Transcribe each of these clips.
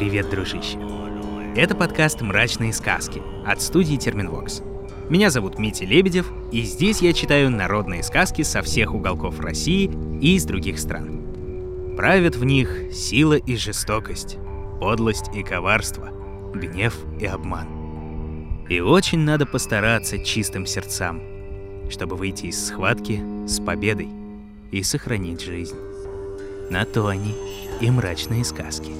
Привет, дружище! Это подкаст «Мрачные сказки» от студии Терминвокс. Меня зовут Митя Лебедев, и здесь я читаю народные сказки со всех уголков России и из других стран. Правят в них сила и жестокость, подлость и коварство, гнев и обман. И очень надо постараться чистым сердцам, чтобы выйти из схватки с победой и сохранить жизнь. На то они и мрачные сказки.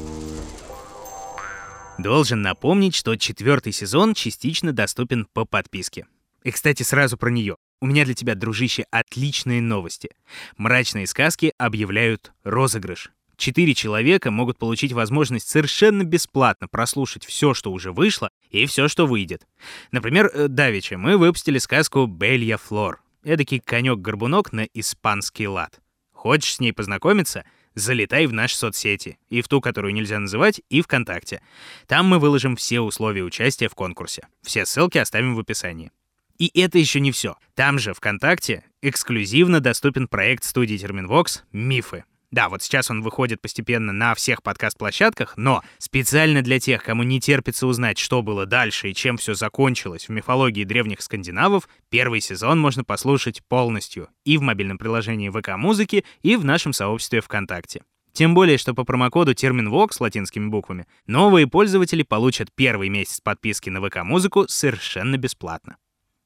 Должен напомнить, что четвертый сезон частично доступен по подписке. И, кстати, сразу про нее. У меня для тебя, дружище, отличные новости. Мрачные сказки объявляют розыгрыш. Четыре человека могут получить возможность совершенно бесплатно прослушать все, что уже вышло, и все, что выйдет. Например, э, Давича мы выпустили сказку «Белья Флор». Эдакий конек-горбунок на испанский лад. Хочешь с ней познакомиться — залетай в наши соцсети, и в ту, которую нельзя называть, и ВКонтакте. Там мы выложим все условия участия в конкурсе. Все ссылки оставим в описании. И это еще не все. Там же, ВКонтакте, эксклюзивно доступен проект студии Терминвокс «Мифы». Да, вот сейчас он выходит постепенно на всех подкаст-площадках, но специально для тех, кому не терпится узнать, что было дальше и чем все закончилось в мифологии древних скандинавов, первый сезон можно послушать полностью и в мобильном приложении ВК-музыки, и в нашем сообществе ВКонтакте. Тем более, что по промокоду TerminVox с латинскими буквами новые пользователи получат первый месяц подписки на ВК-музыку совершенно бесплатно.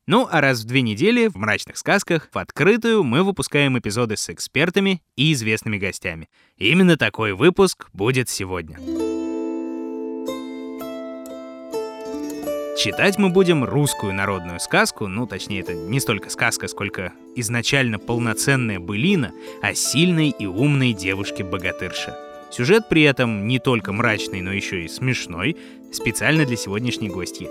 Ну, а раз в две недели в «Мрачных сказках» в открытую мы выпускаем эпизоды с экспертами и известными гостями. Именно такой выпуск будет сегодня. Читать мы будем русскую народную сказку, ну, точнее, это не столько сказка, сколько изначально полноценная былина о сильной и умной девушке-богатырше. Сюжет при этом не только мрачный, но еще и смешной, специально для сегодняшней гостьи.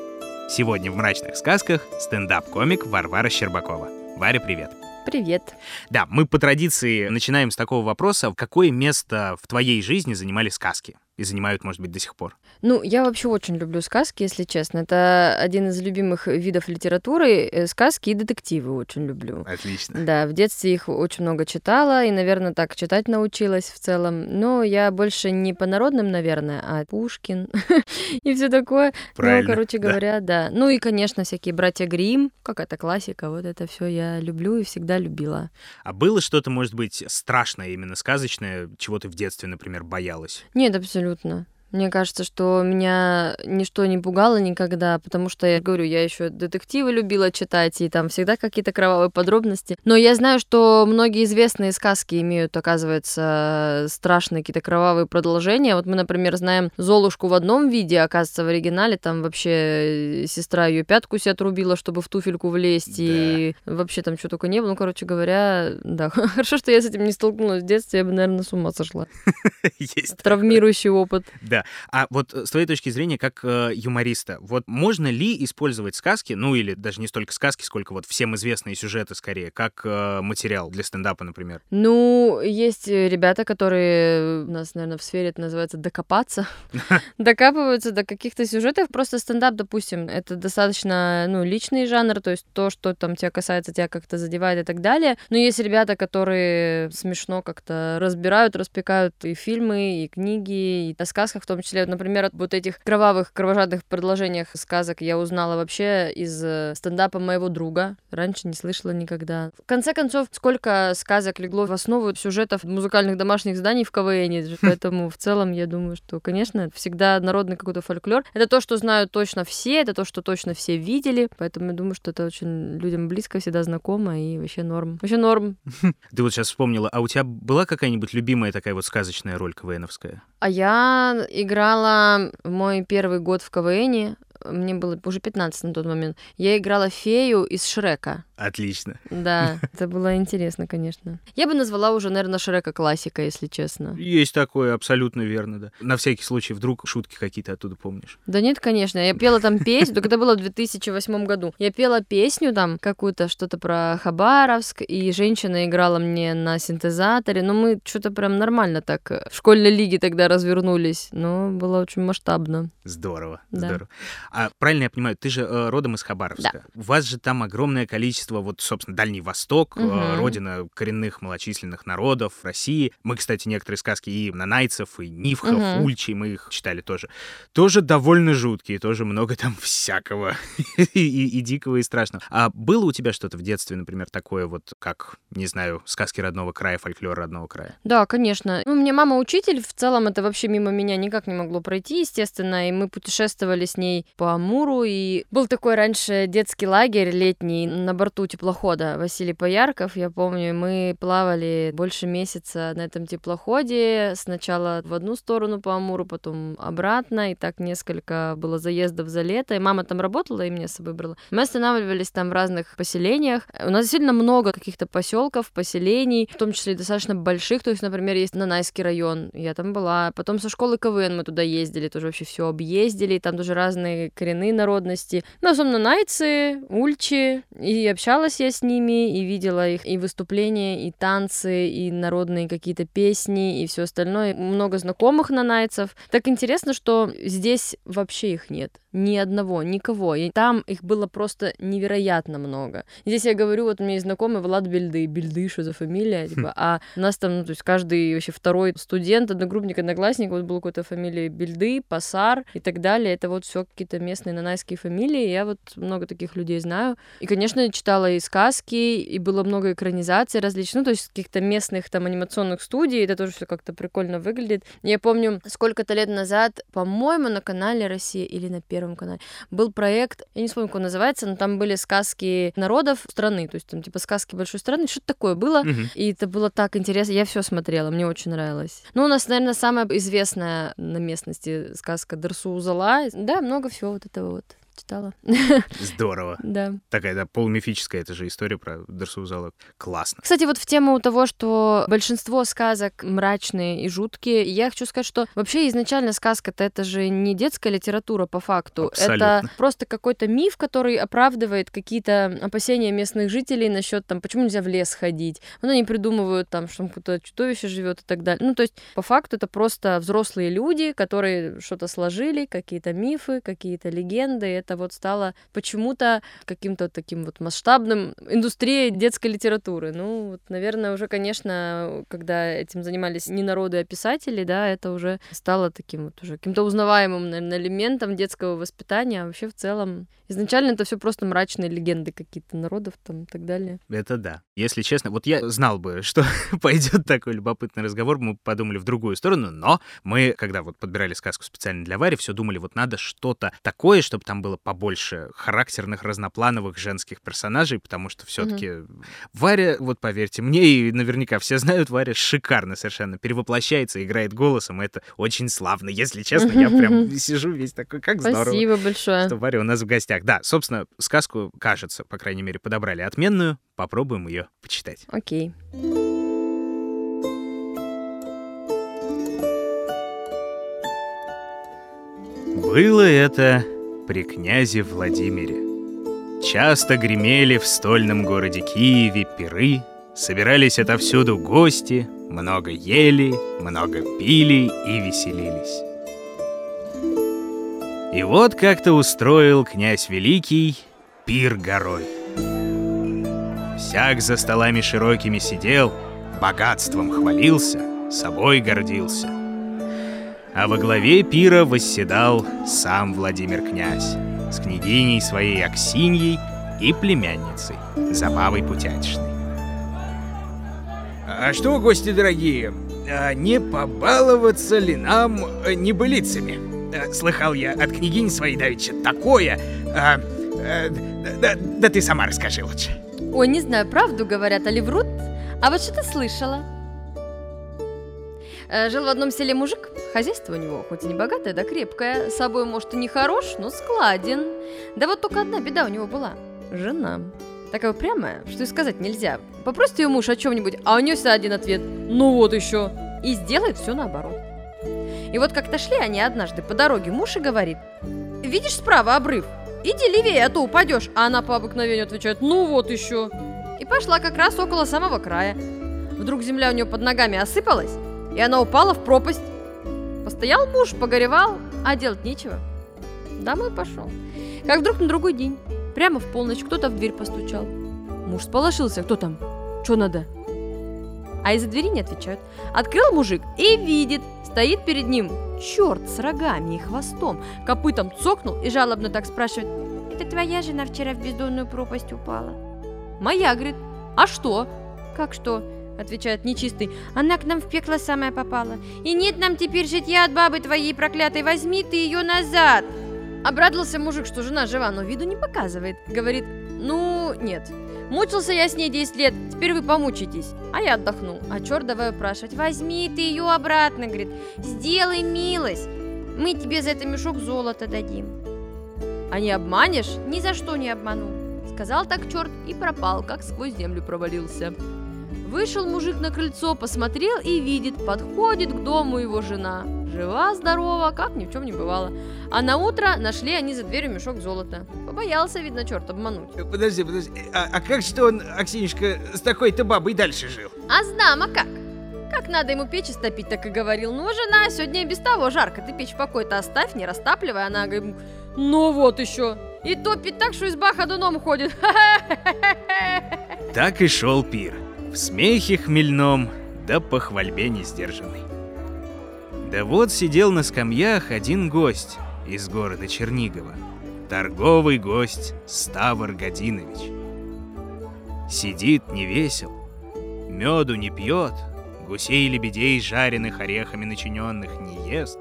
Сегодня в «Мрачных сказках» стендап-комик Варвара Щербакова. Варя, привет. Привет. Да, мы по традиции начинаем с такого вопроса. Какое место в твоей жизни занимали сказки? И занимают, может быть, до сих пор? Ну, я вообще очень люблю сказки, если честно. Это один из любимых видов литературы. Э, сказки и детективы очень люблю. Отлично. Да, в детстве их очень много читала, и, наверное, так читать научилась в целом. Но я больше не по народным, наверное, а Пушкин и все такое. Правильно. Ну, короче говоря, да. Ну и, конечно, всякие братья Грим, какая-то классика. Вот это все я люблю и всегда любила. А было что-то, может быть, страшное, именно сказочное, чего ты в детстве, например, боялась? Нет, абсолютно абсолютно. Мне кажется, что меня ничто не пугало никогда, потому что, я говорю, я еще детективы любила читать, и там всегда какие-то кровавые подробности. Но я знаю, что многие известные сказки имеют, оказывается, страшные какие-то кровавые продолжения. Вот мы, например, знаем Золушку в одном виде, оказывается, в оригинале там вообще сестра ее пятку себе отрубила, чтобы в туфельку влезть, да. и вообще там что только не было. Ну, короче говоря, да, хорошо, что я с этим не столкнулась в детстве, я бы, наверное, с ума сошла. Есть. Травмирующий опыт. Да. А вот э, с твоей точки зрения, как э, юмориста, вот можно ли использовать сказки, ну или даже не столько сказки, сколько вот всем известные сюжеты скорее, как э, материал для стендапа, например? Ну, есть ребята, которые у нас, наверное, в сфере это называется докопаться, докапываются до каких-то сюжетов. Просто стендап, допустим, это достаточно, ну, личный жанр, то есть то, что там тебя касается, тебя как-то задевает и так далее. Но есть ребята, которые смешно как-то разбирают, распекают и фильмы, и книги, и о сказках в том числе, например, вот этих кровавых, кровожадных предложениях сказок я узнала вообще из э, стендапа моего друга. Раньше не слышала никогда. В конце концов, сколько сказок легло в основу сюжетов музыкальных домашних зданий в КВН, поэтому в целом я думаю, что, конечно, всегда народный какой-то фольклор. Это то, что знают точно все, это то, что точно все видели, поэтому я думаю, что это очень людям близко, всегда знакомо и вообще норм. Вообще норм. Ты вот сейчас вспомнила, а у тебя была какая-нибудь любимая такая вот сказочная роль КВНовская? А я играла мой первый год в КВН, мне было уже 15 на тот момент. Я играла фею из Шрека. Отлично. Да, это было интересно, конечно. Я бы назвала уже, наверное, Шрека классика, если честно. Есть такое, абсолютно верно, да. На всякий случай, вдруг шутки какие-то оттуда помнишь? Да нет, конечно. Я пела там песню, только это было в 2008 году. Я пела песню там, какую-то, что-то про Хабаровск, и женщина играла мне на синтезаторе. Но мы что-то прям нормально так в школьной лиге тогда развернулись. Но было очень масштабно. Здорово, да. здорово. А правильно я понимаю, ты же э, родом из Хабаровска. Да. У вас же там огромное количество, вот, собственно, Дальний Восток, э, родина коренных малочисленных народов России. Мы, кстати, некоторые сказки и нанайцев, и нивхов, Мгм. ульчи, мы их читали тоже. Тоже довольно жуткие, тоже много там всякого и, и- и дикого, и страшного. А было у тебя что-то в детстве, например, такое вот, как, не знаю, сказки родного края, фольклор родного края? Да, конечно. Ну, мне мама учитель, в целом это вообще мимо меня никак не могло пройти, естественно, и мы путешествовали с ней по Амуру, и был такой раньше детский лагерь летний на борту теплохода Василий Поярков, я помню, мы плавали больше месяца на этом теплоходе, сначала в одну сторону по Амуру, потом обратно, и так несколько было заездов за лето, и мама там работала, и меня с собой брала. Мы останавливались там в разных поселениях, у нас действительно много каких-то поселков, поселений, в том числе достаточно больших, то есть, например, есть Нанайский район, я там была, потом со школы КВН мы туда ездили, тоже вообще все объездили, там тоже разные коренные народности, ну, в основном нанайцы, ульчи, и общалась я с ними, и видела их и выступления, и танцы, и народные какие-то песни, и все остальное, много знакомых нанайцев. Так интересно, что здесь вообще их нет, ни одного, никого, и там их было просто невероятно много. Здесь я говорю, вот у меня есть знакомый Влад Бельды, Бельды, что за фамилия, типа, а у нас там, ну, то есть каждый вообще второй студент, одногруппник, одноклассник, вот был какой-то фамилия Бельды, Пасар и так далее, это вот все какие-то местные нанайские фамилии, я вот много таких людей знаю. И, конечно, читала и сказки, и было много экранизаций различных, ну, то есть каких-то местных там анимационных студий, это тоже все как-то прикольно выглядит. Я помню, сколько-то лет назад, по-моему, на канале Россия или на Первом канале был проект, я не вспомню, как он называется, но там были сказки народов страны, то есть там типа сказки большой страны, что-то такое было, Мгм. и это было так интересно. Я все смотрела, мне очень нравилось. Ну, у нас, наверное, самая известная на местности сказка Дарсу Узала. Да, много всего вот этого вот читала. Здорово. Да. Такая, да, полумифическая, это же история про Дарсузала. Классно. Кстати, вот в тему того, что большинство сказок мрачные и жуткие, я хочу сказать, что вообще изначально сказка-то это же не детская литература по факту. Это Абсолютно. просто какой-то миф, который оправдывает какие-то опасения местных жителей насчет там, почему нельзя в лес ходить. Вот они придумывают там, что там какое-то чудовище живет и так далее. Ну, то есть, по факту, это просто взрослые люди, которые что-то сложили, какие-то мифы, какие-то легенды. Это вот стало почему-то каким-то таким вот масштабным индустрией детской литературы. Ну, вот, наверное, уже, конечно, когда этим занимались не народы, а писатели, да, это уже стало таким вот уже каким-то узнаваемым, наверное, элементом детского воспитания. А вообще, в целом, изначально это все просто мрачные легенды какие-то народов там и так далее. Это да. Если честно, вот я знал бы, что пойдет такой любопытный разговор, мы подумали в другую сторону, но мы, когда вот подбирали сказку специально для Вари, все думали, вот надо что-то такое, чтобы там было побольше характерных, разноплановых женских персонажей, потому что все-таки Варя, вот поверьте мне, и наверняка все знают, Варя шикарно совершенно перевоплощается, играет голосом, и это очень славно. Если честно, я прям сижу весь такой, как здорово Спасибо большое. что Варя у нас в гостях. Да, собственно, сказку, кажется, по крайней мере, подобрали отменную. Попробуем ее почитать. Окей. Было это при князе Владимире. Часто гремели в стольном городе Киеве пиры, собирались отовсюду гости, много ели, много пили и веселились. И вот как-то устроил князь Великий пир горой. Всяк за столами широкими сидел, богатством хвалился, собой гордился. А во главе пира восседал сам Владимир князь с княгиней своей Аксиньей и племянницей Забавой Путятишной. А что, гости дорогие, а не побаловаться ли нам э, небылицами? Э, Слыхал я от княгини своей давеча такое. а, э, да, да ты сама расскажи лучше. Ой, не знаю, правду говорят, али врут. А вот что ты слышала? Э, Жил в одном селе мужик, хозяйство у него хоть и не богатое, да крепкое, с собой, может, и не хорош, но складен. Да вот только одна беда у него была – жена. Такая упрямая, что и сказать нельзя. Попросит ее муж о чем-нибудь, а у нее всегда один ответ – ну вот еще. И сделает все наоборот. И вот как-то шли они однажды по дороге, муж и говорит – видишь справа обрыв? Иди левее, а то упадешь. А она по обыкновению отвечает, ну вот еще. И пошла как раз около самого края. Вдруг земля у нее под ногами осыпалась, и она упала в пропасть. Постоял муж, погоревал, а делать нечего. Домой пошел. Как вдруг на другой день, прямо в полночь, кто-то в дверь постучал. Муж сполошился, кто там? Что надо? А из-за двери не отвечают. Открыл мужик и видит, стоит перед ним черт с рогами и хвостом, копытом цокнул и жалобно так спрашивает. Это твоя жена вчера в бездонную пропасть упала? Моя, говорит. А что? Как что? Отвечает нечистый. Она к нам в пекло самая попала. И нет нам теперь житья от бабы твоей проклятой. Возьми ты ее назад. Обрадовался мужик, что жена жива, но виду не показывает. Говорит, ну, нет. Мучился я с ней 10 лет, теперь вы помучитесь. А я отдохну. А черт давай упрашивать. Возьми ты ее обратно, говорит. Сделай милость. Мы тебе за это мешок золота дадим. А не обманешь? Ни за что не обману. Сказал так черт и пропал, как сквозь землю провалился. Вышел мужик на крыльцо, посмотрел и видит, подходит к дому его жена. Жива, здорова, как ни в чем не бывало. А на утро нашли они за дверью мешок золота. Побоялся, видно, черт обмануть. Э, Подожди, подожди. А, а как же он, Аксинечка, с такой-то бабой дальше жил? А знамо как? Как надо ему печь стопить, так и говорил. Ну, жена, сегодня и без того жарко. Ты печь покой-то оставь, не растапливай. Она говорит, ну вот еще. И топит так, что изба ходуном ходит. Так и шел пир. В смехе хмельном, да похвальбе не сдержанный. Да вот сидел на скамьях один гость из города Чернигова. Торговый гость Ставр Годинович. Сидит не весел, меду не пьет, гусей и лебедей, жареных орехами начиненных, не ест.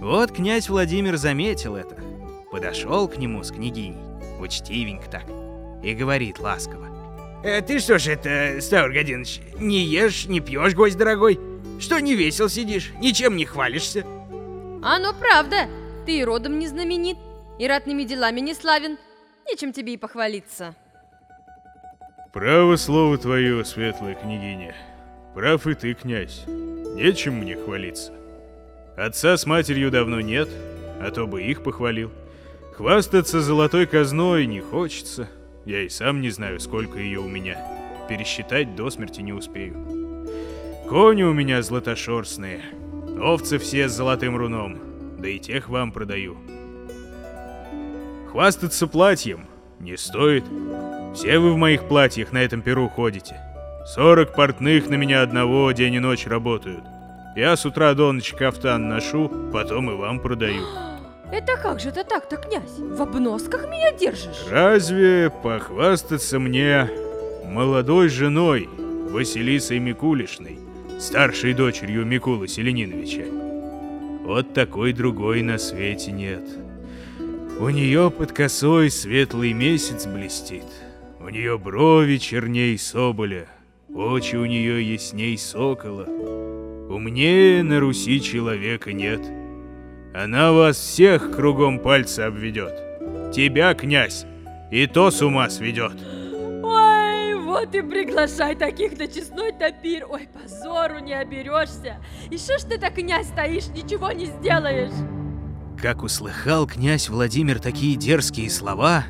Вот князь Владимир заметил это, подошел к нему с княгиней, учтивенько так, и говорит ласково. Э, ты что ж это, Ставр Годинович, не ешь, не пьешь, гость дорогой? Что не весел сидишь, ничем не хвалишься? А ну правда, ты и родом не знаменит, и ратными делами не славен. Нечем тебе и похвалиться. Право слово твое, светлая княгиня. Прав и ты, князь. Нечем мне хвалиться. Отца с матерью давно нет, а то бы их похвалил. Хвастаться золотой казной не хочется. Я и сам не знаю, сколько ее у меня. Пересчитать до смерти не успею. Кони у меня златошерстные, овцы все с золотым руном, да и тех вам продаю. Хвастаться платьем не стоит. Все вы в моих платьях на этом перу ходите. Сорок портных на меня одного день и ночь работают. Я с утра до ночи кафтан ношу, потом и вам продаю. Это как же это так-то, князь? В обносках меня держишь? Разве похвастаться мне молодой женой Василисой Микулишной, старшей дочерью Микулы Селениновича? Вот такой другой на свете нет. У нее под косой светлый месяц блестит. У нее брови черней соболя, очи у нее ясней сокола. Умнее на Руси человека нет. Она вас всех кругом пальца обведет. Тебя, князь, и то с ума сведет. Ой, вот и приглашай таких на честной топир. Ой, позору не оберешься. И что ж ты так, князь, стоишь, ничего не сделаешь? Как услыхал князь Владимир такие дерзкие слова,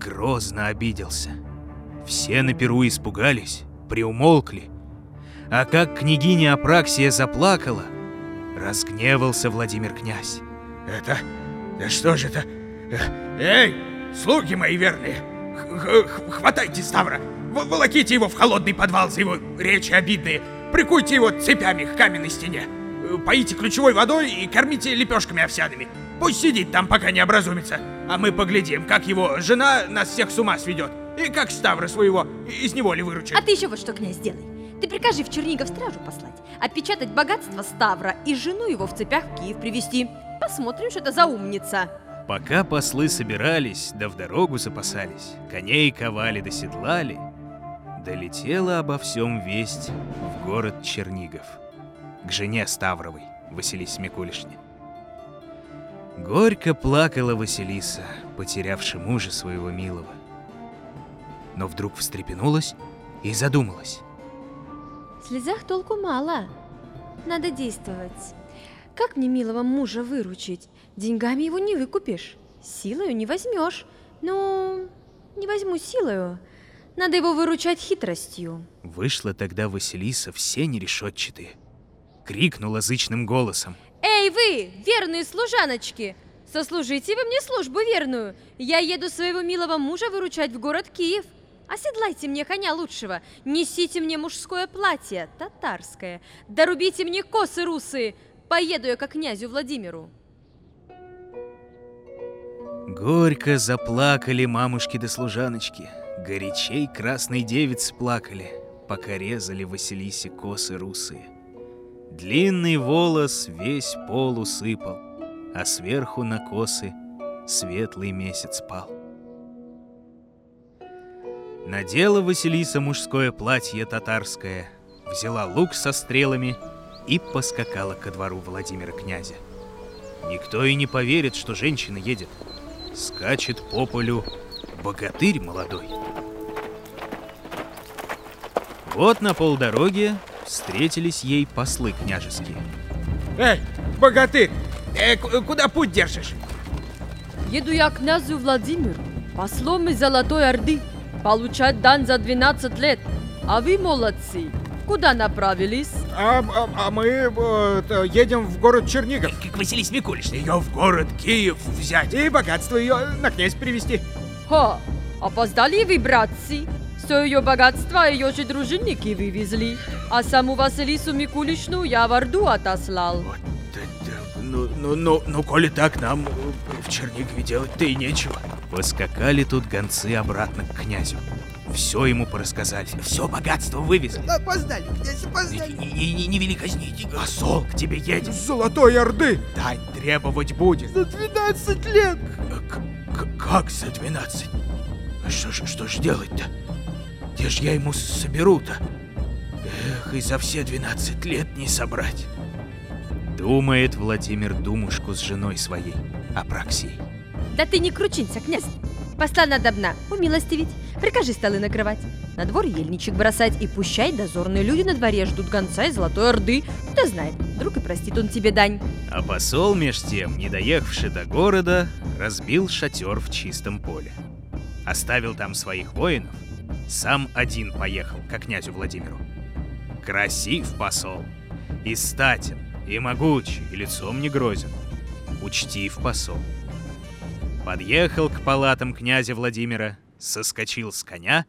грозно обиделся. Все на перу испугались, приумолкли. А как княгиня Апраксия заплакала, разгневался Владимир князь. Это... Да что же это? Э, Эй, слуги мои верные! Хватайте Ставра! Волоките его в холодный подвал за его речи обидные! Прикуйте его цепями к каменной стене! Э, Поите ключевой водой и кормите лепешками овсяными! Пусть сидит там, пока не образумится! А мы поглядим, как его жена нас всех с ума сведет! И как Ставра своего из неволи выручит! А ты еще вот что, князь, сделай. Ты прикажи в Чернигов стражу послать, опечатать богатство Ставра и жену его в цепях в Киев привезти. Посмотрим, что это за умница. Пока послы собирались, да в дорогу запасались, коней ковали да седлали, долетела обо всем весть в город Чернигов, к жене Ставровой, Василисе Микулишне. Горько плакала Василиса, потерявши мужа своего милого. Но вдруг встрепенулась и задумалась. Слезах толку мало. Надо действовать. Как мне милого мужа выручить? Деньгами его не выкупишь. Силою не возьмешь. Ну, не возьму силою. Надо его выручать хитростью. Вышла тогда Василиса все нерешетчатые. Крикнула зычным голосом. Эй, вы, верные служаночки! Сослужите вы мне службу верную. Я еду своего милого мужа выручать в город Киев. Оседлайте мне коня лучшего, несите мне мужское платье, татарское, дорубите мне косы русые, поеду я к князю Владимиру. Горько заплакали мамушки да служаночки, горячей красной девиц плакали, пока резали Василисе косы русые. Длинный волос весь пол усыпал, а сверху на косы светлый месяц пал. Надела Василиса мужское платье татарское, взяла лук со стрелами и поскакала ко двору Владимира князя. Никто и не поверит, что женщина едет. Скачет по полю богатырь молодой. Вот на полдороге встретились ей послы княжеские. Эй, богатырь, э, куда путь держишь? Еду я к князю Владимиру, послом из Золотой Орды получать дан за 12 лет. А вы молодцы. Куда направились? А, а, а мы э, едем в город Чернигов. К Василисе Микулишне. Ее в город Киев взять. И богатство ее на князь привезти. Ха, опоздали вы, братцы. Все ее богатство ее же дружинники вывезли. А саму Василису Микулишну я в Орду отослал. Вот это, ну, ну, ну, ну, коли так, нам в Чернигове делать-то и нечего. Поскакали тут гонцы обратно к князю. Все ему порассказали, все богатство вывезли. Опоздали, князь, опоздали. Не, не, не, не вели казните, посол к тебе едет. С Золотой Орды. Дань требовать будет. За 12 лет. К -к как за 12? Что, ж, что ж делать-то? Где ж я ему соберу-то? Эх, и за все 12 лет не собрать. Думает Владимир Думушку с женой своей, Апраксией. Да ты не кручинься, князь. Посла надобна, умилостивить, прикажи столы накрывать, на двор ельничек бросать и пущай дозорные люди на дворе ждут гонца из Золотой Орды. Кто знает, вдруг и простит он тебе дань. А посол, меж тем, не доехавший до города, разбил шатер в чистом поле. Оставил там своих воинов, сам один поехал к князю Владимиру. Красив посол, и статен, и могуч, и лицом не грозен. Учтив посол. Подъехал к палатам князя Владимира, соскочил с коня,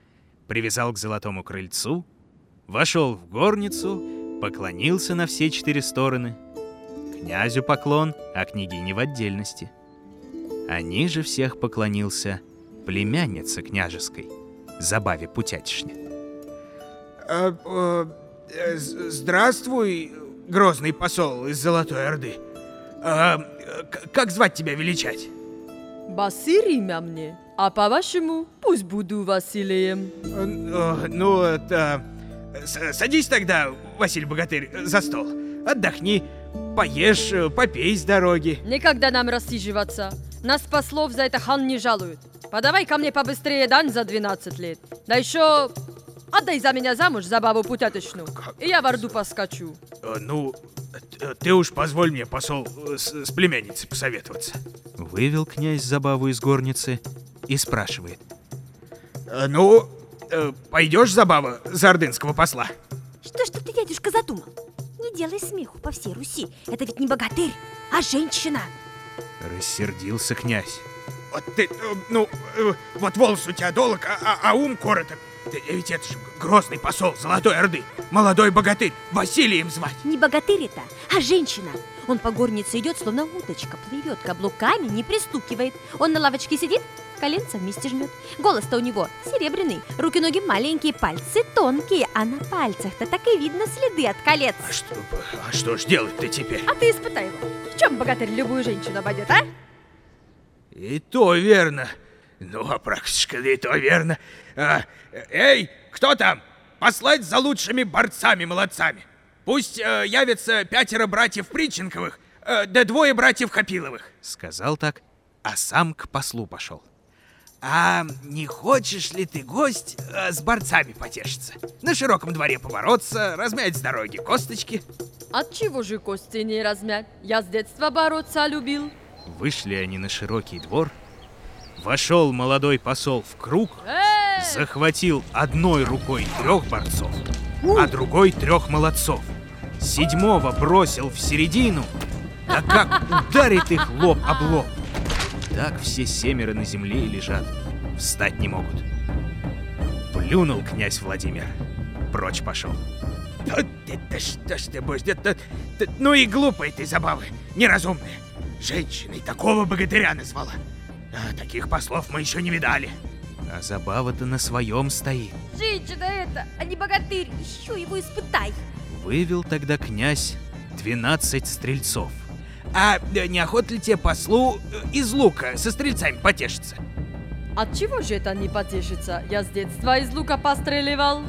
привязал к золотому крыльцу, вошел в горницу, поклонился на все четыре стороны. Князю поклон, а княгине в отдельности. А ниже всех поклонился племянница княжеской, Забаве Путятишне. А, а, здравствуй, грозный посол из Золотой Орды. А, как звать тебя величать? Басыр имя мне, а по-вашему, пусть буду Василием. Э, ну, это... Садись тогда, Василий Богатырь, за стол. Отдохни, поешь, попей с дороги. Никогда нам рассиживаться. Нас послов за это хан не жалует. Подавай ко мне побыстрее дань за 12 лет. Да еще отдай за меня замуж за бабу путяточну. И я в Орду поскочу. Э, ну, ты уж позволь мне, посол, с, с племянницей посоветоваться. Вывел князь забаву из горницы и спрашивает. Э, ну, э, пойдешь, забава, за ордынского посла? Что ж ты, дядюшка, задумал? Не делай смеху по всей Руси. Это ведь не богатырь, а женщина. Рассердился князь. Вот ты, э, ну, вот волос у тебя долг, а, а, а ум короток. Ты, ведь это же грозный посол Золотой Орды, молодой богатырь, Василием звать. Не богатырь это, а женщина. Он по горнице идет, словно уточка, плывет каблуками, не пристукивает. Он на лавочке сидит, коленца вместе жмет. Голос-то у него серебряный, руки-ноги маленькие, пальцы тонкие, а на пальцах-то так и видно следы от колец. А что, а что ж делать-то теперь? А ты испытай его. В чем богатырь любую женщину обойдет, а? И то верно. Ну, а практически и то верно. А, эй, кто там? Послать за лучшими борцами-молодцами. Пусть э, явятся пятеро братьев Приченковых, э, да двое братьев Хапиловых. Сказал так, а сам к послу пошел. А не хочешь ли ты, гость, э, с борцами потешиться? На широком дворе побороться, размять с дороги косточки? От чего же кости не размять? Я с детства бороться любил. Вышли они на широкий двор. Вошел молодой посол в круг, захватил одной рукой трех борцов, а другой трех молодцов седьмого бросил в середину, да как ударит их лоб об лоб, так все семеро на земле и лежат, встать не могут. Плюнул князь Владимир, прочь пошел. Да, да, да что ж ты будешь, да, да, да, ну и глупые ты забавы, неразумные. Женщиной такого богатыря назвала. Таких послов мы еще не видали. А забава-то на своем стоит. Женщина это, а не богатырь. Еще его испытай. Вывел тогда князь 12 стрельцов. А э, не охота ли тебе послу э, из лука со стрельцами потешиться? От чего же это не потешится? Я с детства из лука постреливал.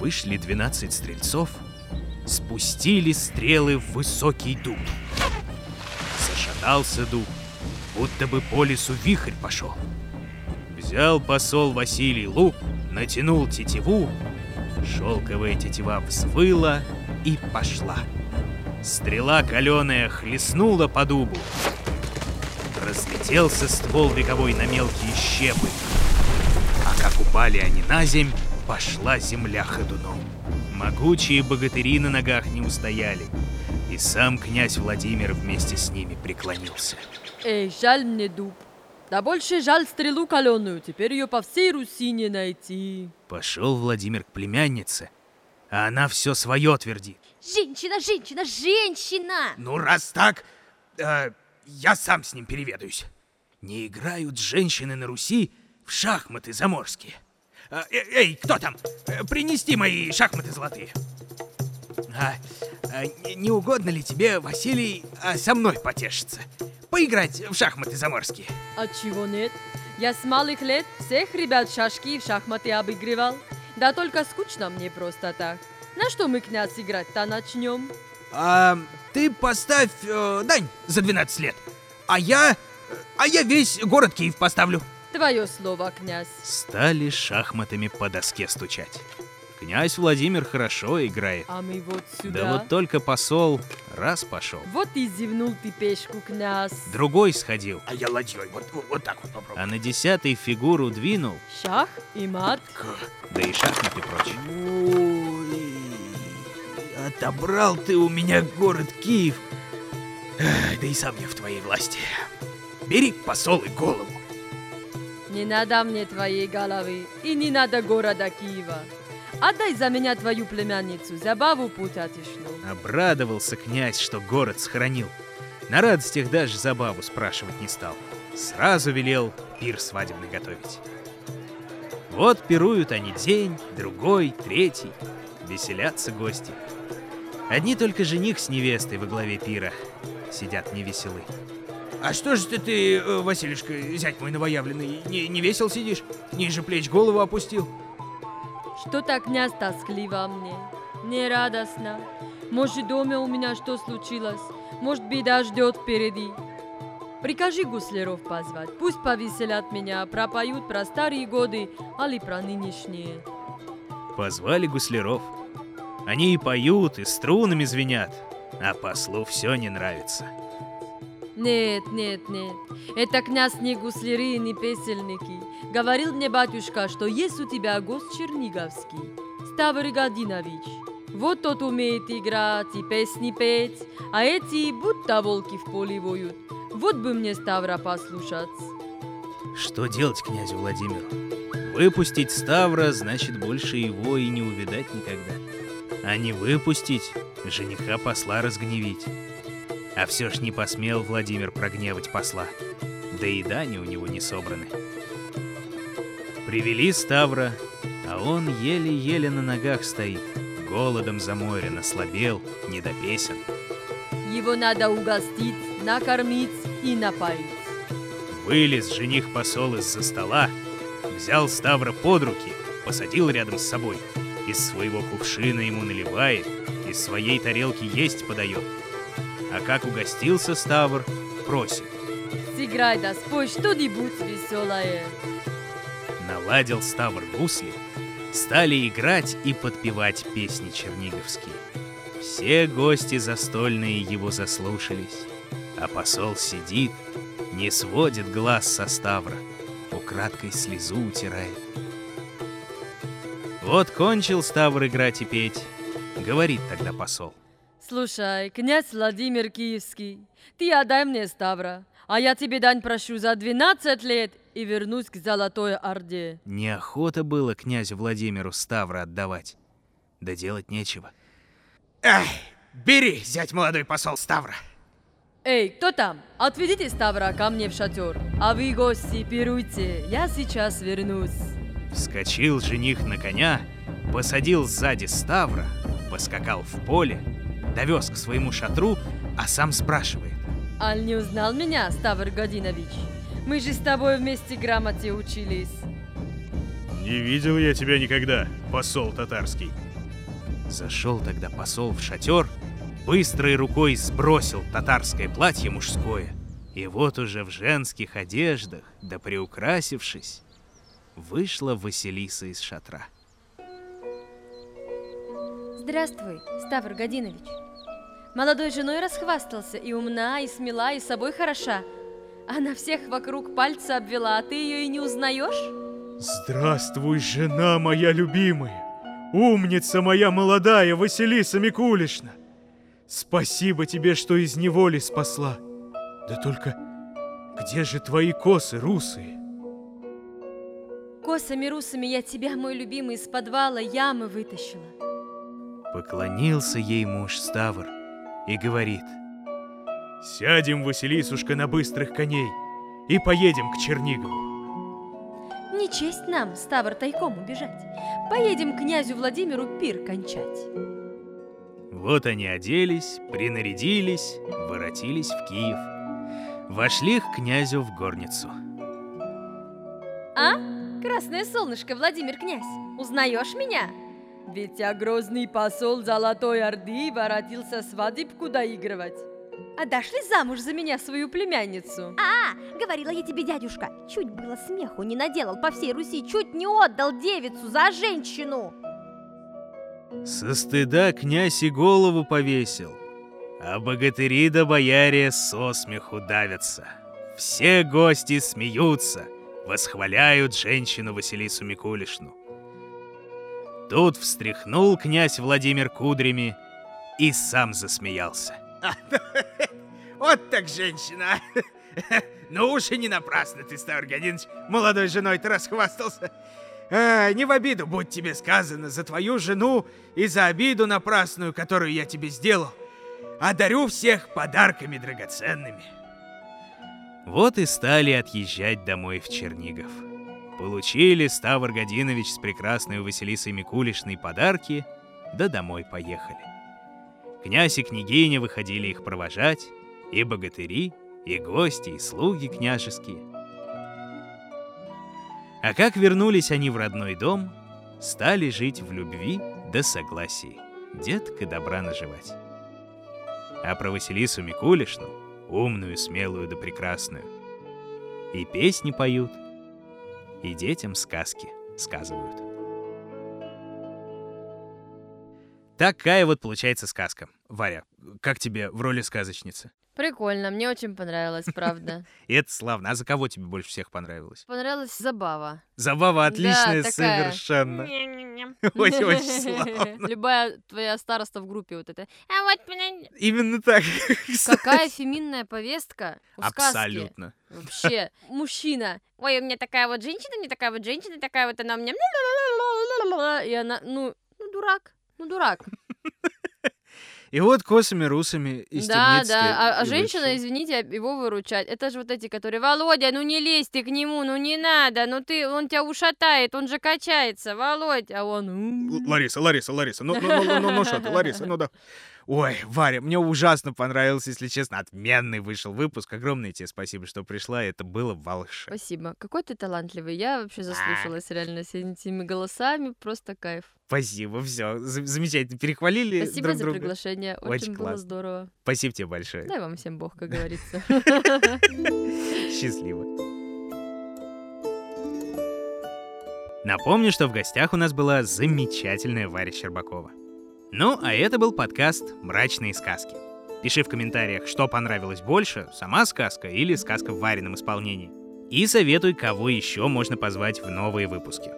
Вышли 12 стрельцов, спустили стрелы в высокий дуб. Зашатался дуб, будто бы по лесу вихрь пошел. Взял посол Василий лук, натянул тетиву, шелковая тетива взвыла и пошла. Стрела каленая хлестнула по дубу. Разлетелся ствол вековой на мелкие щепы. А как упали они на земь, пошла земля ходуном. Могучие богатыри на ногах не устояли, и сам князь Владимир вместе с ними преклонился. Эй, жаль мне дуб. Да больше жаль стрелу каленую, теперь ее по всей Руси не найти. Пошел Владимир к племяннице, а она все свое твердит. Женщина, женщина, женщина! Ну, раз так, э, я сам с ним переведаюсь. Не играют женщины на Руси в шахматы заморские. Э, э, эй, кто там? Э, Принести мои шахматы золотые. А, а не- не угодно ли тебе, Василий, а, со мной потешиться? Поиграть в шахматы заморские? А чего нет? Я с малых лет всех ребят в шашки и в шахматы обыгрывал. Да только скучно мне просто так. На что мы, князь, играть-то начнем? А, ты поставь э, дань за 12 лет, а я... А я весь город Киев поставлю. Твое слово, князь. Стали шахматами по доске стучать. Князь Владимир хорошо играет. А мы вот сюда. Да вот только посол раз пошел, Вот и зевнул ты пешку, князь. другой сходил, А я ладьей, вот, вот, вот так вот попробую. а на десятой фигуру двинул, Шах и мат. да и шахматы прочь. Ой, отобрал ты у меня город Киев. Да и сам я в твоей власти. Бери посол и голову. Не надо мне твоей головы и не надо города Киева. Отдай за меня твою племянницу, забаву путатишну. Обрадовался князь, что город сохранил. На радостях даже забаву спрашивать не стал. Сразу велел пир свадебный готовить. Вот пируют они день, другой, третий. Веселятся гости. Одни только жених с невестой во главе пира сидят невеселы. А что же ты, ты, э, Василишка, зять мой новоявленный, не, не весел сидишь? Ниже плеч голову опустил? Что-то князь тоскливо мне, не радостно. Может, дома у меня что случилось? Может, беда ждет впереди? Прикажи гусляров позвать, пусть повеселят меня, пропоют про старые годы, али про нынешние. Позвали гусляров. Они и поют, и струнами звенят, а послу все не нравится. Нет, нет, нет, это князь не гусляры и не песельники. Говорил мне батюшка, что есть у тебя гость Черниговский, Ставр Годинович. Вот тот умеет играть и песни петь, а эти будто волки в поле воют. Вот бы мне Ставра послушать. Что делать князю Владимиру? Выпустить Ставра, значит, больше его и не увидать никогда. А не выпустить, жениха посла разгневить. А все ж не посмел Владимир прогневать посла. Да и дани у него не собраны. Привели Ставра, а он еле-еле на ногах стоит. Голодом заморен, ослабел, не до песен. Его надо угостить, накормить и напоить. Вылез жених-посол из-за стола, взял Ставра под руки, посадил рядом с собой, из своего кувшина ему наливает, из своей тарелки есть подает. А как угостился Ставр, просит. Сыграй да спой что-нибудь веселое. Наладил Ставр гусли, стали играть и подпевать песни черниговские. Все гости застольные его заслушались, а посол сидит, не сводит глаз со Ставра, украдкой слезу утирает. Вот кончил Ставр играть и петь, говорит тогда посол. Слушай, князь Владимир Киевский, ты отдай мне Ставра, А я тебе дань прошу за 12 лет и вернусь к Золотой Орде. Неохота было князю Владимиру Ставра отдавать. Да делать нечего. Эх, бери, зять молодой посол Ставра. Эй, кто там? Отведите Ставра ко мне в шатер. А вы, гости, пируйте. Я сейчас вернусь. Вскочил жених на коня, посадил сзади Ставра, поскакал в поле, довез к своему шатру, а сам спрашивает. Аль не узнал меня, Ставр Годинович? Мы же с тобой вместе грамоте учились. Не видел я тебя никогда, посол татарский. Зашел тогда посол в шатер, быстрой рукой сбросил татарское платье мужское, и вот уже в женских одеждах, да приукрасившись, вышла Василиса из шатра. Здравствуй, Ставр Годинович. Молодой женой расхвастался, и умна, и смела, и собой хороша. А на всех вокруг пальца обвела, а ты ее и не узнаешь? Здравствуй, жена моя любимая! Умница моя молодая Василиса Микулишна! Спасибо тебе, что из неволи спасла. Да только где же твои косы русые? Косами-русами я тебя, мой любимый, из подвала ямы вытащила. Поклонился ей муж Ставр и говорит. Сядем, Василисушка, на быстрых коней и поедем к Чернигову. Не честь нам, Ставр, тайком убежать. Поедем к князю Владимиру пир кончать. Вот они оделись, принарядились, воротились в Киев. Вошли к князю в горницу. А? Красное солнышко, Владимир князь, узнаешь меня? Ведь я грозный посол Золотой Орды воротился свадебку доигрывать. А дашь ли замуж за меня свою племянницу? А, говорила я тебе, дядюшка, чуть было смеху не наделал по всей Руси, чуть не отдал девицу за женщину. Со стыда князь и голову повесил, а богатыри да бояре со смеху давятся. Все гости смеются, восхваляют женщину Василису Микулишну. Тут встряхнул князь Владимир кудрями и сам засмеялся. Вот так женщина. Ну уж и не напрасно ты, Ставр Годинович, молодой женой-то расхвастался. А, не в обиду, будь тебе сказано, за твою жену и за обиду напрасную, которую я тебе сделал. А дарю всех подарками драгоценными. Вот и стали отъезжать домой в Чернигов. Получили Ставр Годинович с прекрасной Василисой Микулишной подарки, да домой поехали. Князь и княгиня выходили их провожать, и богатыри, и гости, и слуги княжеские. А как вернулись они в родной дом, стали жить в любви да согласии, детка добра наживать. А про Василису Микулишну, умную, смелую да прекрасную, и песни поют, и детям сказки сказывают. Такая вот получается сказка. Варя, как тебе в роли сказочницы? Прикольно, мне очень понравилось, правда. И это славно. А за кого тебе больше всех понравилось? Понравилась забава. Забава отличная, Да, такая. совершенно. Очень-очень славно. Любая твоя староста в группе вот это. А вот блин, Именно так. какая феминная повестка у. Абсолютно. Вообще, мужчина. Ой, у меня такая вот женщина, у меня такая вот женщина, такая вот она у меня. И она, ну, ну дурак, ну дурак. И вот косами-русами из Да, темницы да. А, а и женщина, вышел. извините, его выручать. Это же вот эти, которые, Володя, ну не лезь ты к нему, ну не надо, ну ты, он тебя ушатает, он же качается, Володь, а он... «М, Л- Лариса, Лариса, Лариса, ну, ну, ну, ну, ну, что ты, Лариса, ну да. Ой, Варя, мне ужасно понравился, если честно, отменный вышел выпуск. Огромное тебе спасибо, что пришла, это было волшебно. Спасибо. Какой ты талантливый. Я вообще заслушалась реально с этими голосами. Просто кайф. Спасибо, все, замечательно, перехвалили Спасибо друг за друга. приглашение. Очень, Очень было классно. здорово. Спасибо тебе большое. Дай вам всем бог, как говорится. Счастливо. Напомню, что в гостях у нас была замечательная Варя Щербакова. Ну, а это был подкаст «Мрачные сказки». Пиши в комментариях, что понравилось больше, сама сказка или сказка в Варином исполнении. И советуй, кого еще можно позвать в новые выпуски.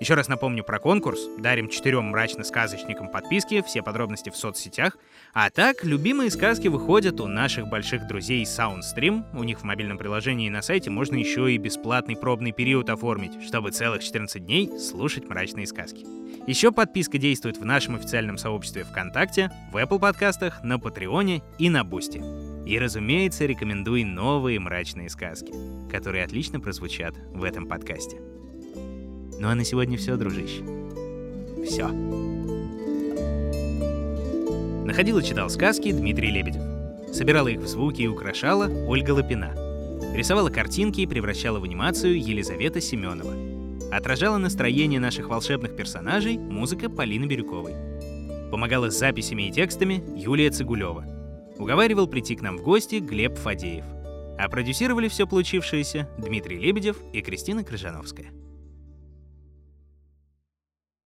Еще раз напомню про конкурс. Дарим четырем мрачно-сказочникам подписки, все подробности в соцсетях. А так, любимые сказки выходят у наших больших друзей Soundstream. У них в мобильном приложении и на сайте можно еще и бесплатный пробный период оформить, чтобы целых 14 дней слушать мрачные сказки. Еще подписка действует в нашем официальном сообществе ВКонтакте, в Apple подкастах, на Патреоне и на Бусти. И, разумеется, рекомендуй новые мрачные сказки, которые отлично прозвучат в этом подкасте. Ну а на сегодня все, дружище. Все. Находил и читал сказки Дмитрий Лебедев. Собирала их в звуки и украшала Ольга Лапина. Рисовала картинки и превращала в анимацию Елизавета Семенова. Отражала настроение наших волшебных персонажей музыка Полины Бирюковой. Помогала с записями и текстами Юлия Цигулева. Уговаривал прийти к нам в гости Глеб Фадеев. А продюсировали все получившееся Дмитрий Лебедев и Кристина Крыжановская.